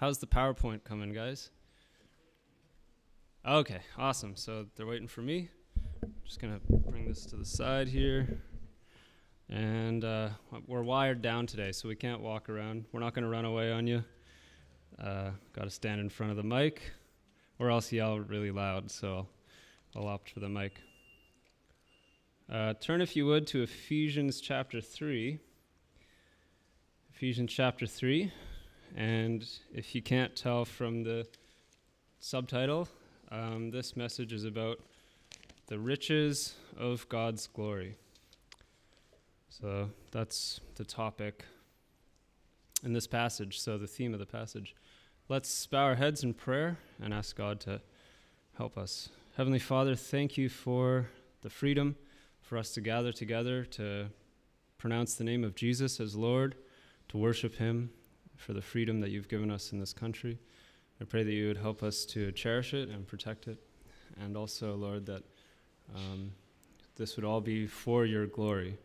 How's the PowerPoint coming, guys? Okay, awesome. So they're waiting for me. Just gonna bring this to the side here. And uh, we're wired down today, so we can't walk around. We're not gonna run away on you. Uh, Got to stand in front of the mic, or else yell really loud. So I'll opt for the mic. Uh, turn, if you would, to Ephesians chapter 3. Ephesians chapter 3. And if you can't tell from the subtitle, um, this message is about the riches of God's glory. So that's the topic in this passage, so the theme of the passage. Let's bow our heads in prayer and ask God to help us. Heavenly Father, thank you for the freedom for us to gather together to pronounce the name of Jesus as Lord, to worship Him, for the freedom that you've given us in this country. I pray that you would help us to cherish it and protect it. And also, Lord, that um, this would all be for your glory.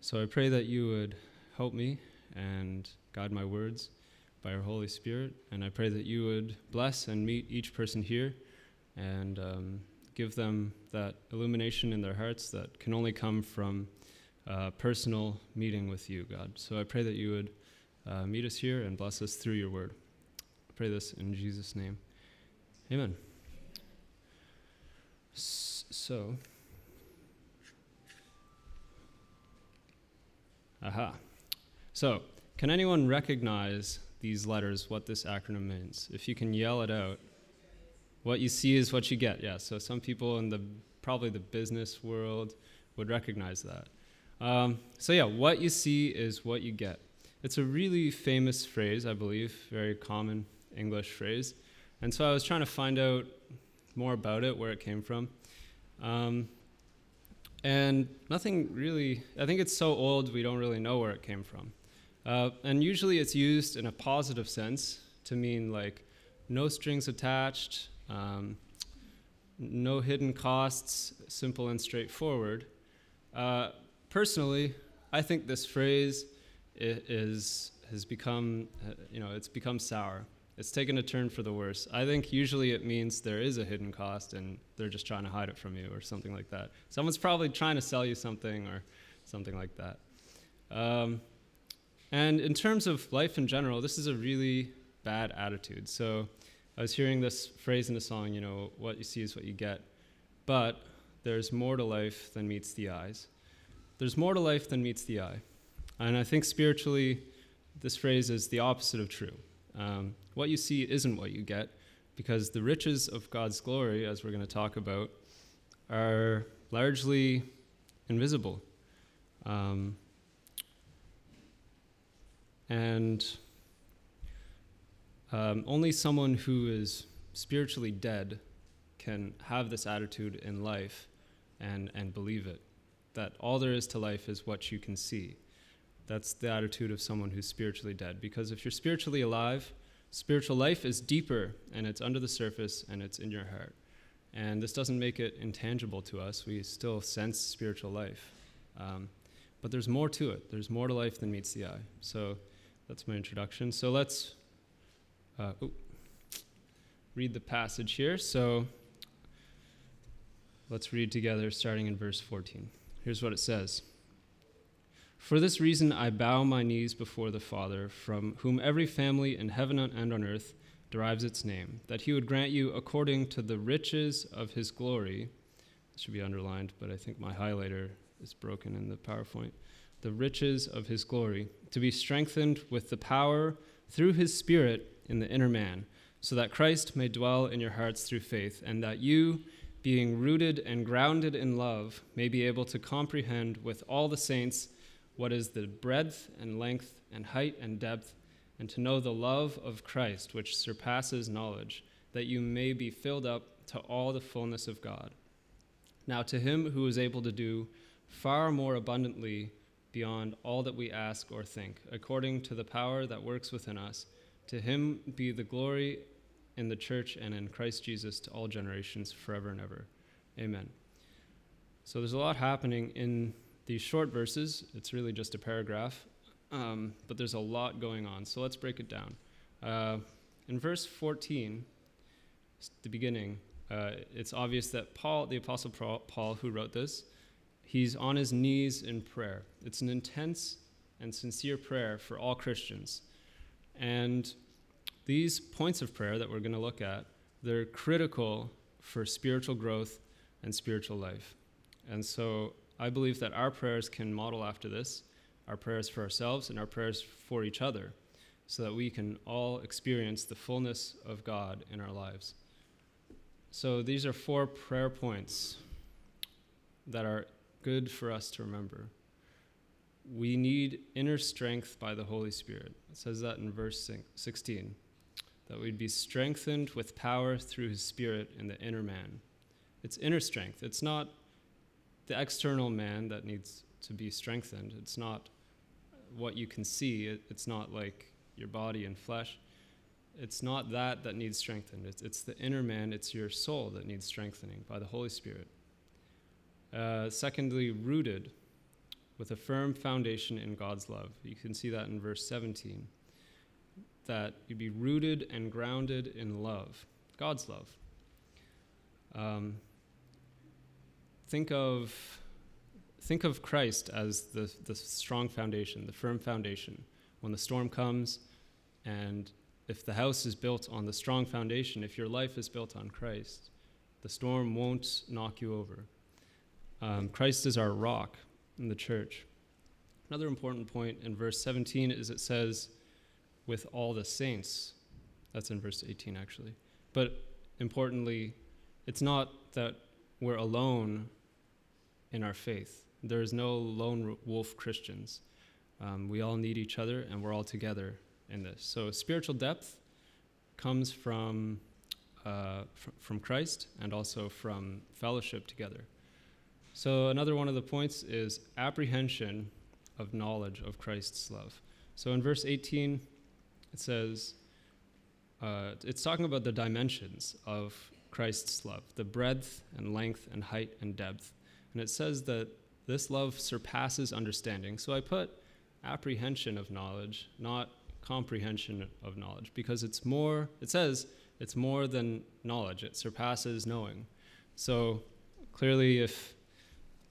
So I pray that you would help me and guide my words by your Holy Spirit. And I pray that you would bless and meet each person here and um, give them that illumination in their hearts that can only come from uh, personal meeting with you, God. So I pray that you would uh, meet us here and bless us through your word. I pray this in Jesus' name. Amen. So, aha. So, can anyone recognize these letters, what this acronym means? If you can yell it out, what you see is what you get. Yeah, so some people in the probably the business world would recognize that. Um, so, yeah, what you see is what you get. It's a really famous phrase, I believe, very common English phrase. And so I was trying to find out more about it, where it came from. Um, and nothing really, I think it's so old we don't really know where it came from. Uh, and usually it's used in a positive sense to mean like no strings attached, um, no hidden costs, simple and straightforward. Uh, personally, I think this phrase it is has become uh, you know it's become sour. It's taken a turn for the worse. I think usually it means there is a hidden cost and they're just trying to hide it from you or something like that. Someone's probably trying to sell you something or something like that. Um, and in terms of life in general this is a really bad attitude. So i was hearing this phrase in a song you know what you see is what you get. But there's more to life than meets the eyes. There's more to life than meets the eye and I think spiritually, this phrase is the opposite of true. Um, what you see isn't what you get, because the riches of God's glory, as we're going to talk about, are largely invisible. Um, and um, only someone who is spiritually dead can have this attitude in life and, and believe it that all there is to life is what you can see. That's the attitude of someone who's spiritually dead. Because if you're spiritually alive, spiritual life is deeper and it's under the surface and it's in your heart. And this doesn't make it intangible to us. We still sense spiritual life. Um, but there's more to it. There's more to life than meets the eye. So that's my introduction. So let's uh, read the passage here. So let's read together starting in verse 14. Here's what it says. For this reason, I bow my knees before the Father, from whom every family in heaven and on earth derives its name, that he would grant you, according to the riches of his glory, this should be underlined, but I think my highlighter is broken in the PowerPoint, the riches of his glory, to be strengthened with the power through his Spirit in the inner man, so that Christ may dwell in your hearts through faith, and that you, being rooted and grounded in love, may be able to comprehend with all the saints what is the breadth and length and height and depth, and to know the love of Christ, which surpasses knowledge, that you may be filled up to all the fullness of God. Now, to him who is able to do far more abundantly beyond all that we ask or think, according to the power that works within us, to him be the glory in the church and in Christ Jesus to all generations, forever and ever. Amen. So there's a lot happening in these short verses. It's really just a paragraph, um, but there's a lot going on. So let's break it down. Uh, in verse 14, the beginning, uh, it's obvious that Paul, the Apostle Paul, who wrote this, he's on his knees in prayer. It's an intense and sincere prayer for all Christians. And these points of prayer that we're going to look at, they're critical for spiritual growth and spiritual life. And so I believe that our prayers can model after this, our prayers for ourselves and our prayers for each other, so that we can all experience the fullness of God in our lives. So these are four prayer points that are good for us to remember. We need inner strength by the Holy Spirit. It says that in verse 16 that we'd be strengthened with power through his Spirit in the inner man. It's inner strength. It's not the external man that needs to be strengthened. It's not what you can see. It, it's not like your body and flesh. It's not that that needs strengthened. It's, it's the inner man, it's your soul that needs strengthening by the Holy Spirit. Uh, secondly, rooted with a firm foundation in God's love. You can see that in verse 17. That you be rooted and grounded in love, God's love. Um, think of think of Christ as the, the strong foundation, the firm foundation. When the storm comes, and if the house is built on the strong foundation, if your life is built on Christ, the storm won't knock you over. Um, Christ is our rock in the church. Another important point in verse 17 is it says, with all the saints. That's in verse 18, actually. But importantly, it's not that we're alone in our faith. There is no lone wolf Christians. Um, we all need each other, and we're all together in this. So, spiritual depth comes from, uh, fr- from Christ and also from fellowship together. So, another one of the points is apprehension of knowledge of Christ's love. So, in verse 18, it says, uh, it's talking about the dimensions of Christ's love, the breadth and length and height and depth. And it says that this love surpasses understanding. So I put apprehension of knowledge, not comprehension of knowledge, because it's more, it says it's more than knowledge, it surpasses knowing. So clearly, if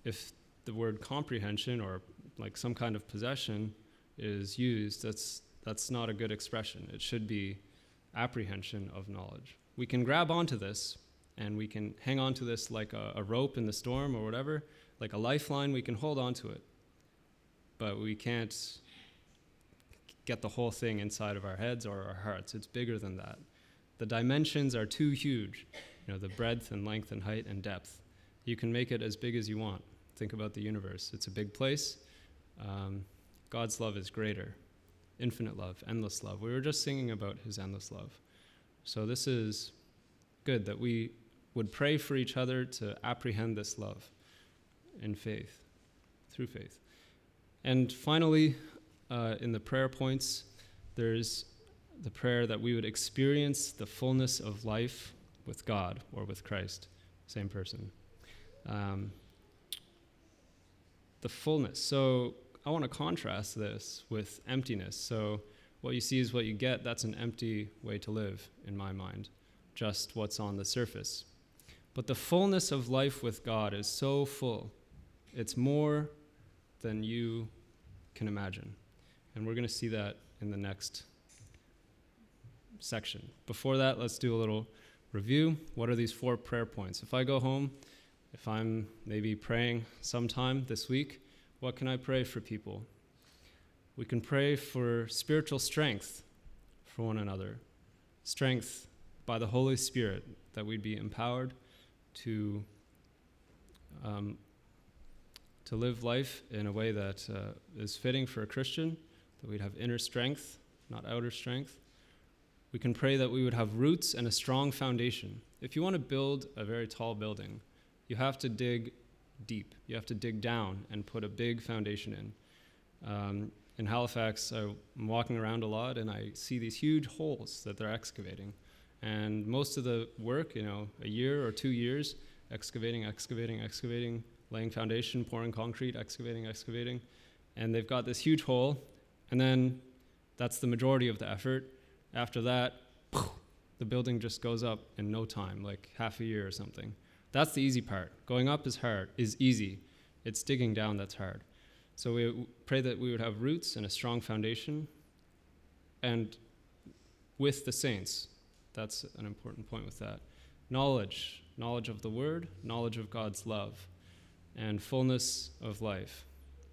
if the word comprehension or like some kind of possession is used, that's, that's not a good expression. It should be apprehension of knowledge. We can grab onto this and we can hang on to this like a, a rope in the storm or whatever, like a lifeline, we can hold on to it. But we can't get the whole thing inside of our heads or our hearts. It's bigger than that. The dimensions are too huge, you know, the breadth and length and height and depth. You can make it as big as you want. Think about the universe. It's a big place. Um, God's love is greater, infinite love, endless love. We were just singing about his endless love. So, this is good that we would pray for each other to apprehend this love in faith, through faith. And finally, uh, in the prayer points, there's the prayer that we would experience the fullness of life with God or with Christ, same person. Um, the fullness. So I want to contrast this with emptiness. So what you see is what you get. That's an empty way to live, in my mind, just what's on the surface. But the fullness of life with God is so full, it's more than you can imagine. And we're going to see that in the next section. Before that, let's do a little review. What are these four prayer points? If I go home, if I'm maybe praying sometime this week, what can I pray for people? We can pray for spiritual strength for one another, strength by the Holy Spirit, that we'd be empowered to, um, to live life in a way that uh, is fitting for a Christian, that we'd have inner strength, not outer strength. We can pray that we would have roots and a strong foundation. If you want to build a very tall building, you have to dig deep. You have to dig down and put a big foundation in. Um, in Halifax, I'm walking around a lot and I see these huge holes that they're excavating. And most of the work, you know, a year or two years, excavating, excavating, excavating, laying foundation, pouring concrete, excavating, excavating. And they've got this huge hole. And then that's the majority of the effort. After that, the building just goes up in no time, like half a year or something. That's the easy part. Going up is hard, is easy. It's digging down that's hard. So we pray that we would have roots and a strong foundation and with the saints. That's an important point with that. Knowledge, knowledge of the word, knowledge of God's love, and fullness of life.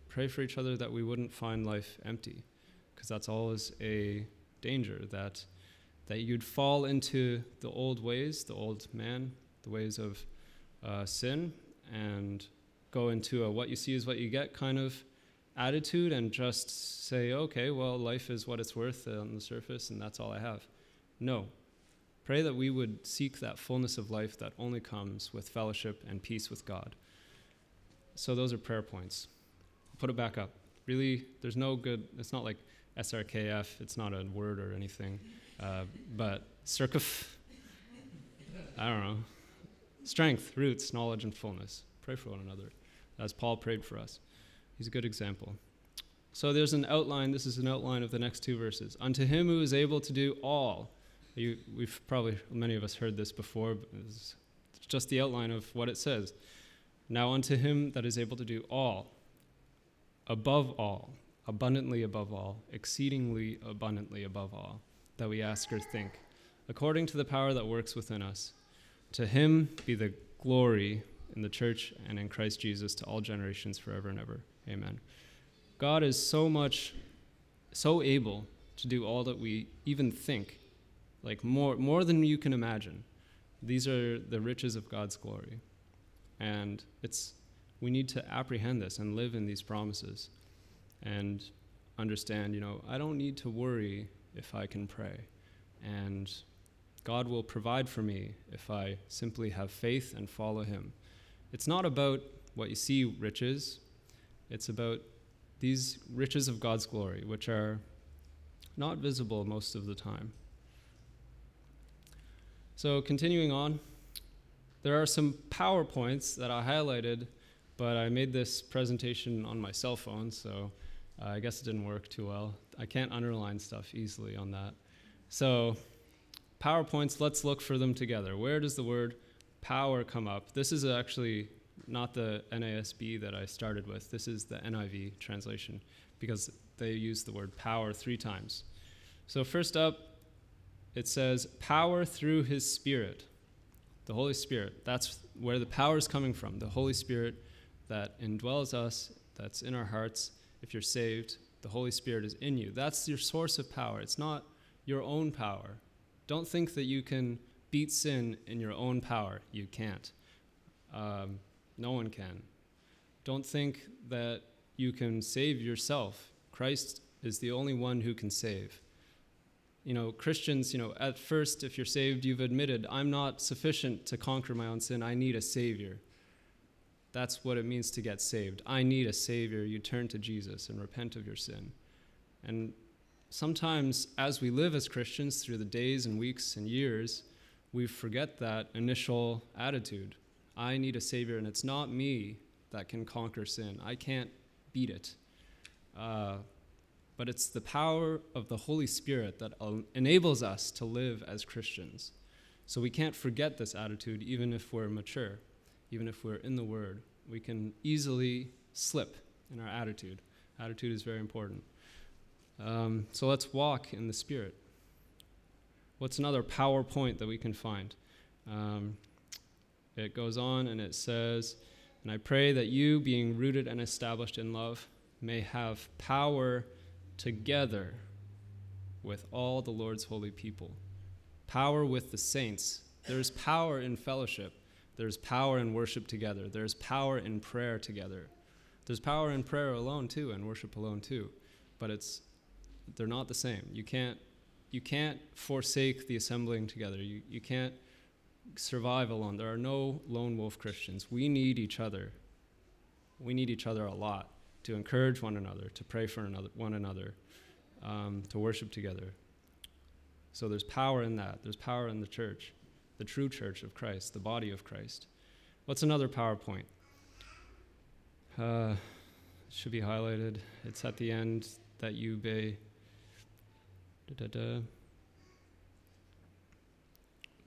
Pray for each other that we wouldn't find life empty, because that's always a danger that that you'd fall into the old ways, the old man, the ways of uh, sin, and go into a what you see is what you get kind of attitude and just say, okay, well, life is what it's worth on the surface, and that's all I have. No. Pray that we would seek that fullness of life that only comes with fellowship and peace with God. So, those are prayer points. Put it back up. Really, there's no good, it's not like SRKF, it's not a word or anything. Uh, but circuf, I don't know. Strength, roots, knowledge, and fullness. Pray for one another, as Paul prayed for us. He's a good example. So there's an outline. This is an outline of the next two verses. Unto him who is able to do all. You, we've probably, many of us heard this before, it's just the outline of what it says. Now unto him that is able to do all, above all, abundantly above all, exceedingly abundantly above all that we ask or think, according to the power that works within us. To him be the glory in the church and in Christ Jesus to all generations forever and ever. Amen. God is so much, so able to do all that we even think, like more, more than you can imagine. These are the riches of God's glory. And it's, we need to apprehend this and live in these promises and understand, you know, I don't need to worry if I can pray. And God will provide for me if I simply have faith and follow Him. It's not about what you see riches, it's about these riches of God's glory, which are not visible most of the time. So, continuing on, there are some PowerPoints that I highlighted, but I made this presentation on my cell phone, so uh, I guess it didn't work too well. I can't underline stuff easily on that. So, PowerPoints, let's look for them together. Where does the word power come up? This is actually not the NASB that I started with. This is the NIV translation because they use the word power three times. So, first up, it says power through his spirit. The Holy Spirit. That's where the power is coming from. The Holy Spirit that indwells us, that's in our hearts, if you're saved, the Holy Spirit is in you. That's your source of power. It's not your own power. Don't think that you can beat sin in your own power. You can't. Um, no one can. Don't think that you can save yourself. Christ is the only one who can save. You know, Christians, you know, at first, if you're saved, you've admitted, I'm not sufficient to conquer my own sin. I need a Savior. That's what it means to get saved. I need a Savior. You turn to Jesus and repent of your sin. And sometimes, as we live as Christians through the days and weeks and years, we forget that initial attitude. I need a Savior, and it's not me that can conquer sin. I can't beat it. Uh, but it's the power of the Holy Spirit that enables us to live as Christians. So we can't forget this attitude even if we're mature even if we're in the Word, we can easily slip in our attitude. Attitude is very important. Um, so let's walk in the Spirit. What's another PowerPoint that we can find? Um, it goes on and it says, And I pray that you, being rooted and established in love, may have power together with all the Lord's holy people. Power with the saints. There's power in fellowship. There's power in worship together. There's power in prayer together. There's power in prayer alone too and worship alone too. But it's they're not the same. You can't you can't forsake the assembling together. You you can't survive alone. There are no lone wolf Christians. We need each other. We need each other a lot to encourage one another, to pray for another, one another, um, to worship together. So there's power in that. There's power in the church the true church of Christ, the body of Christ. What's another PowerPoint? Uh, should be highlighted. It's at the end that you obey. Da, da, da.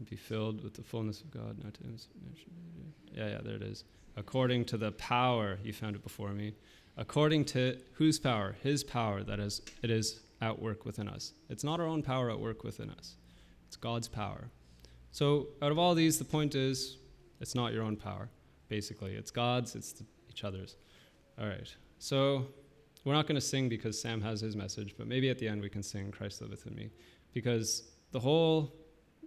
Be filled with the fullness of God. Now to yeah, yeah, there it is. According to the power, you found it before me. According to whose power? His power that is it is at work within us. It's not our own power at work within us. It's God's power. So out of all these, the point is, it's not your own power. Basically, it's God's. It's the, each other's. All right. So we're not going to sing because Sam has his message, but maybe at the end we can sing Christ liveth in me. Because the whole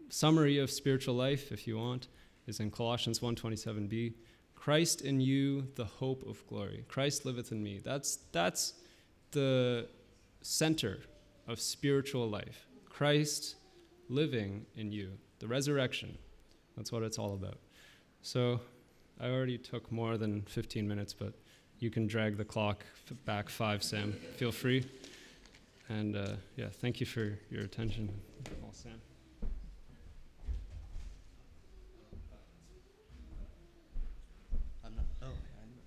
summary of spiritual life, if you want, is in Colossians 1:27b. Christ in you, the hope of glory. Christ liveth in me. That's that's the center of spiritual life. Christ living in you, the resurrection. That's what it's all about. So I already took more than 15 minutes, but you can drag the clock back five, Sam. Feel free. And uh, yeah, thank you for your attention, all Sam. I'm not. Oh, I know.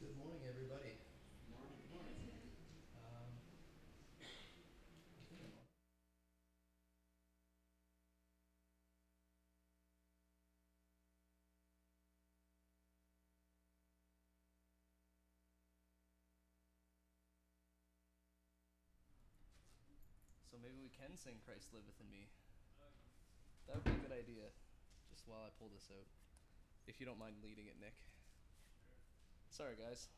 Good morning, everybody. Morning. Um, I think I'm on. So maybe we can sing Christ liveth in me. That would be a good idea. Just while I pull this out. If you don't mind leading it, Nick. Sorry, guys.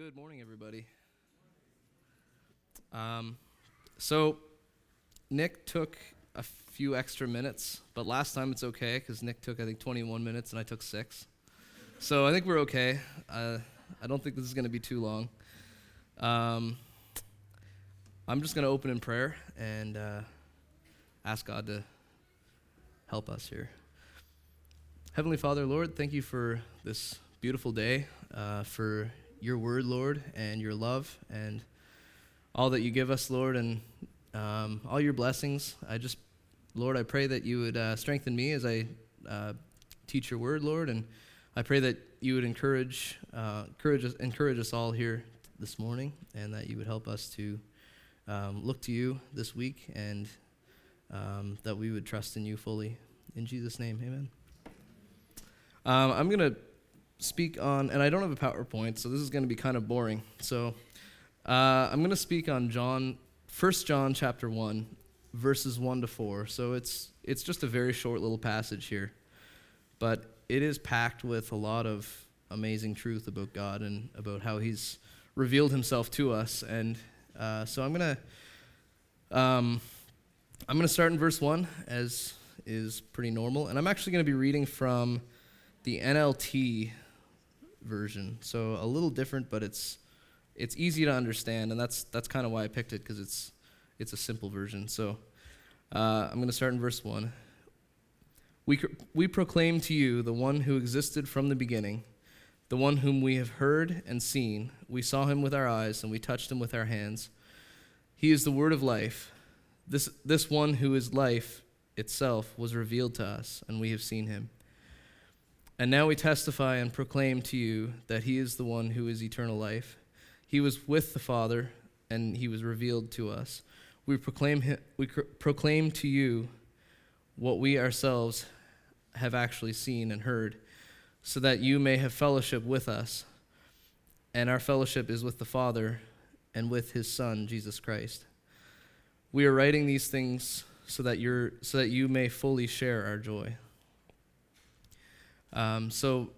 Good morning, everybody. Um, so, Nick took a few extra minutes, but last time it's okay because Nick took, I think, 21 minutes and I took six. So, I think we're okay. Uh, I don't think this is going to be too long. Um, I'm just going to open in prayer and uh, ask God to help us here. Heavenly Father, Lord, thank you for this beautiful day, uh, for your word, Lord, and your love, and all that you give us, Lord, and um, all your blessings. I just, Lord, I pray that you would uh, strengthen me as I uh, teach your word, Lord, and I pray that you would encourage, uh, encourage, us, encourage us all here this morning, and that you would help us to um, look to you this week, and um, that we would trust in you fully. In Jesus' name, amen. Um, I'm going to speak on, and I don't have a PowerPoint, so this is going to be kind of boring. So uh, I'm going to speak on John, 1 John chapter 1, verses 1 to 4. So it's, it's just a very short little passage here, but it is packed with a lot of amazing truth about God and about how He's revealed Himself to us. And uh, so I'm going to. Um, I'm going to start in verse 1, as is pretty normal. And I'm actually going to be reading from the NLT version. So a little different, but it's it's easy to understand, and that's that's kind of why I picked it because it's it's a simple version. So uh, I'm going to start in verse one. We we proclaim to you the one who existed from the beginning, the one whom we have heard and seen. We saw him with our eyes, and we touched him with our hands. He is the word of life. This this one who is life itself was revealed to us, and we have seen him. And now we testify and proclaim to you that he is the one who is eternal life. He was with the Father, and he was revealed to us. We proclaim, him, we proclaim to you what we ourselves have actually seen and heard, so that you may have fellowship with us. And our fellowship is with the Father and with his Son, Jesus Christ. We are writing these things so that, you're, so that you may fully share our joy. Um, so,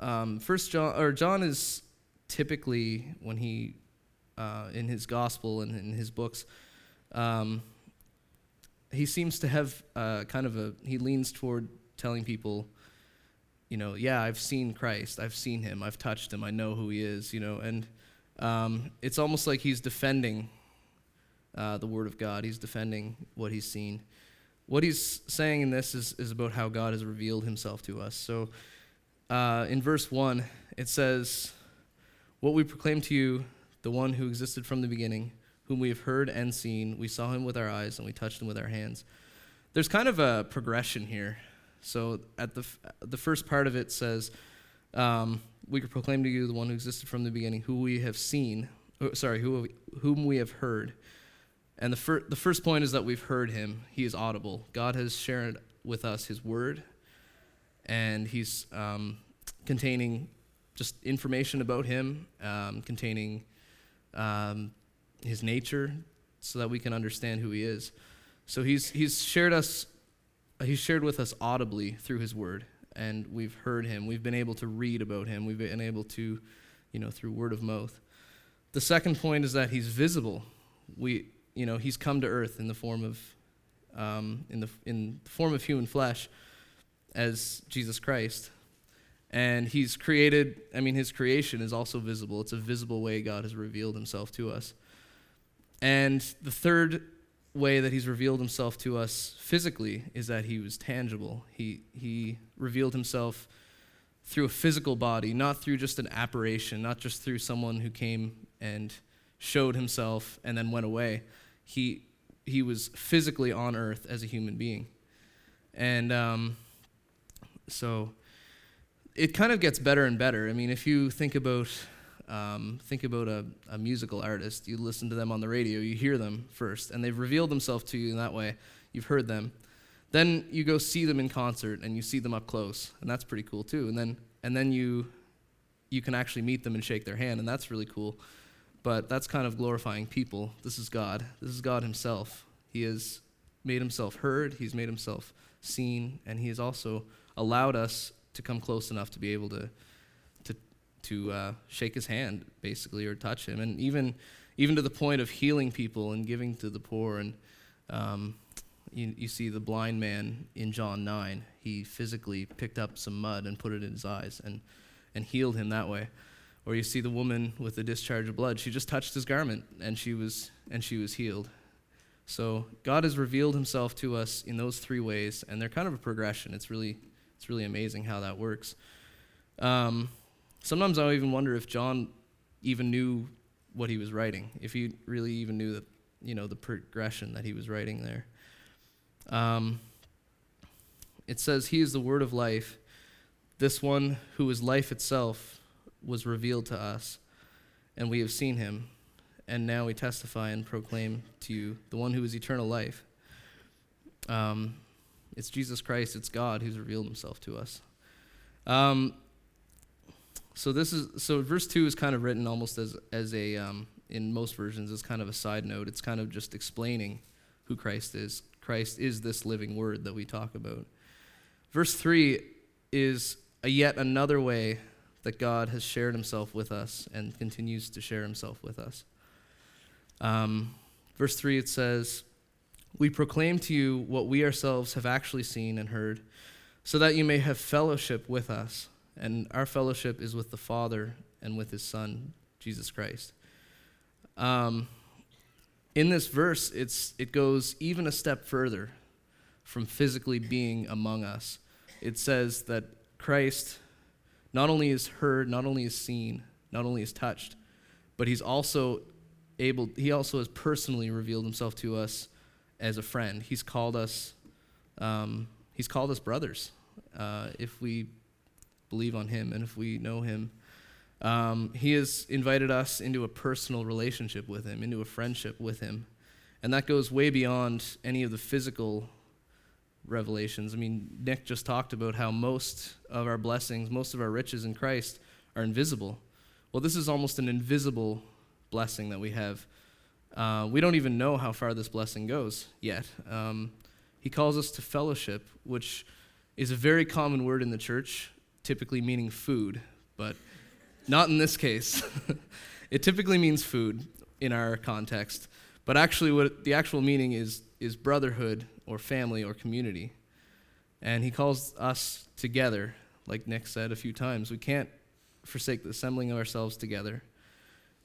um, First John or John is typically when he uh, in his gospel and in his books, um, he seems to have uh, kind of a he leans toward telling people, you know, yeah, I've seen Christ, I've seen him, I've touched him, I know who he is, you know, and um, it's almost like he's defending uh, the Word of God. He's defending what he's seen what he's saying in this is, is about how God has revealed himself to us. So uh, in verse 1, it says, What we proclaim to you, the one who existed from the beginning, whom we have heard and seen, we saw him with our eyes and we touched him with our hands. There's kind of a progression here. So at the, f- the first part of it says, um, We proclaim to you the one who existed from the beginning, who we have seen, oh, sorry, who, whom we have heard. And the, fir- the first point is that we've heard him. He is audible. God has shared with us his word, and he's um, containing just information about him, um, containing um, his nature, so that we can understand who he is. So he's, he's shared us, he's shared with us audibly through his word, and we've heard him. We've been able to read about him. We've been able to, you know, through word of mouth. The second point is that he's visible. We, you know, he's come to earth in the form of, um, in, the, in the form of human flesh as Jesus Christ. And he's created, I mean, his creation is also visible. It's a visible way God has revealed himself to us. And the third way that he's revealed himself to us physically is that he was tangible. He, he revealed himself through a physical body, not through just an apparition, not just through someone who came and showed himself and then went away he he was physically on earth as a human being. And um, so it kind of gets better and better. I mean if you think about um, think about a, a musical artist you listen to them on the radio you hear them first and they've revealed themselves to you in that way. You've heard them. Then you go see them in concert and you see them up close and that's pretty cool too. And then and then you you can actually meet them and shake their hand and that's really cool but that's kind of glorifying people. This is God. This is God Himself. He has made Himself heard, He's made Himself seen, and He has also allowed us to come close enough to be able to, to, to uh, shake his hand, basically, or touch him, and even even to the point of healing people and giving to the poor. And um, you, you see the blind man in John 9. He physically picked up some mud and put it in his eyes and, and healed him that way. Or you see the woman with the discharge of blood. She just touched his garment and she was, and she was healed. So God has revealed himself to us in those three ways, and they're kind of a progression. It's really, it's really amazing how that works. Um, sometimes I even wonder if John even knew what he was writing, if he really even knew that, you know, the progression that he was writing there. Um, it says, He is the word of life. This one who is life itself was revealed to us, and we have seen him, and now we testify and proclaim to you the one who is eternal life. Um, it's Jesus Christ, it's God who's revealed himself to us. Um, so this is so verse two is kind of written almost as as a um, in most versions as kind of a side note. It's kind of just explaining who Christ is. Christ is this living word that we talk about. Verse three is a yet another way that God has shared Himself with us and continues to share Himself with us. Um, verse three it says, "We proclaim to you what we ourselves have actually seen and heard." So that you may have fellowship with us and our fellowship is with the Father and with His Son, Jesus Christ. Um, in this verse, it's, it goes even a step further from physically being among us. It says that Christ not only is heard, not only is seen, not only is touched, but He's also able, He also has personally revealed Himself to us as a friend. He's called us, um, He's called us brothers. Uh, if we believe on Him and if we know Him. Um, he has invited us into a personal relationship with Him, into a friendship with Him. And that goes way beyond any of the physical revelations. I mean, Nick just talked about how most of our blessings, most of our riches in Christ are invisible. Well, this is almost an invisible blessing that we have. Uh, we don't even know how far this blessing goes yet. Um, he calls us to fellowship, which is a very common word in the church typically meaning food, but not in this case. it typically means food in our context, but actually, what the actual meaning is is brotherhood or family or community. And he calls us together, like Nick said a few times. We can't forsake the assembling of ourselves together.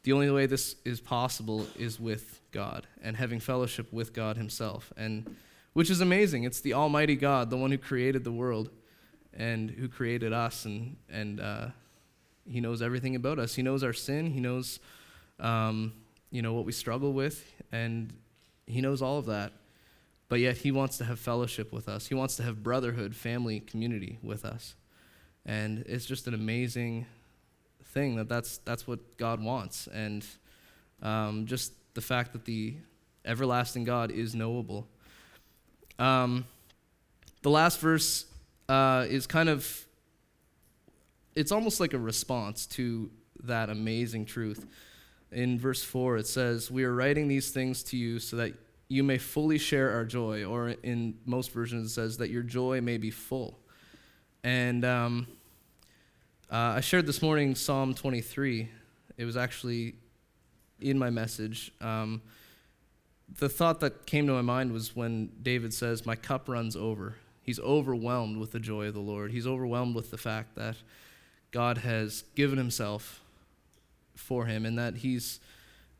The only way this is possible is with God and having fellowship with God Himself, and which is amazing. It's the Almighty God, the one who created the world and who created us, and and uh, He knows everything about us. He knows our sin. He knows, um, you know, what we struggle with, and He knows all of that. But yet He wants to have fellowship with us. He wants to have brotherhood, family, community with us, and it's just an amazing thing that that's that's what God wants, and um, just the fact that the everlasting God is knowable. Um, the last verse uh, is kind of, it's almost like a response to that amazing truth. In verse 4, it says, We are writing these things to you so that you may fully share our joy. Or in most versions, it says that your joy may be full. And um, uh, I shared this morning Psalm 23. It was actually in my message. Um, the thought that came to my mind was when David says, My cup runs over. He's overwhelmed with the joy of the Lord. He's overwhelmed with the fact that God has given himself for him and that he's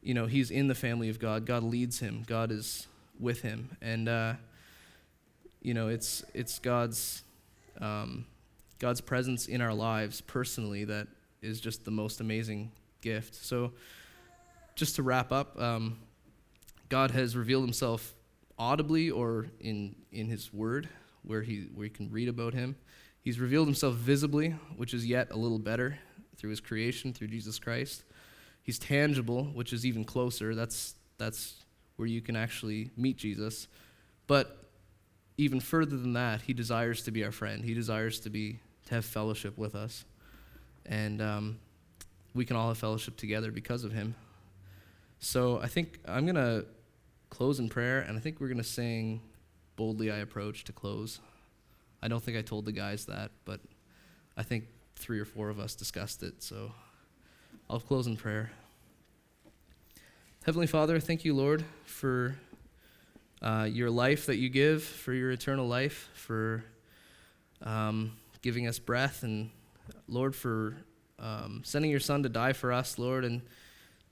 you know he's in the family of God. God leads him. God is with him, and uh, you know it's it's God's um, God's presence in our lives personally that is just the most amazing gift. So, just to wrap up, um, God has revealed Himself audibly or in in His Word where he where you can read about him. He's revealed himself visibly, which is yet a little better through his creation, through Jesus Christ. He's tangible, which is even closer. That's that's where you can actually meet Jesus. But even further than that, he desires to be our friend. He desires to be to have fellowship with us, and um, we can all have fellowship together because of him. So I think I'm gonna close in prayer, and I think we're gonna sing boldly I approach to close. I don't think I told the guys that, but I think three or four of us discussed it. So I'll close in prayer. Heavenly Father, thank you, Lord, for uh, your life that you give, for your eternal life, for um, giving us breath, and Lord, for um, sending your Son to die for us, Lord, and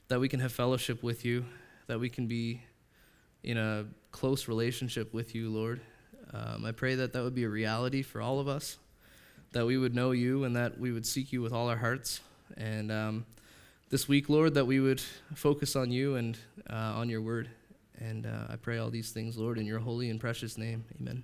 that we can have fellowship with you, that we can be in a close relationship with you, Lord. Um, I pray that that would be a reality for all of us, that we would know you and that we would seek you with all our hearts. And um, this week, Lord, that we would focus on you and uh, on your word. And uh, I pray all these things, Lord, in your holy and precious name. Amen.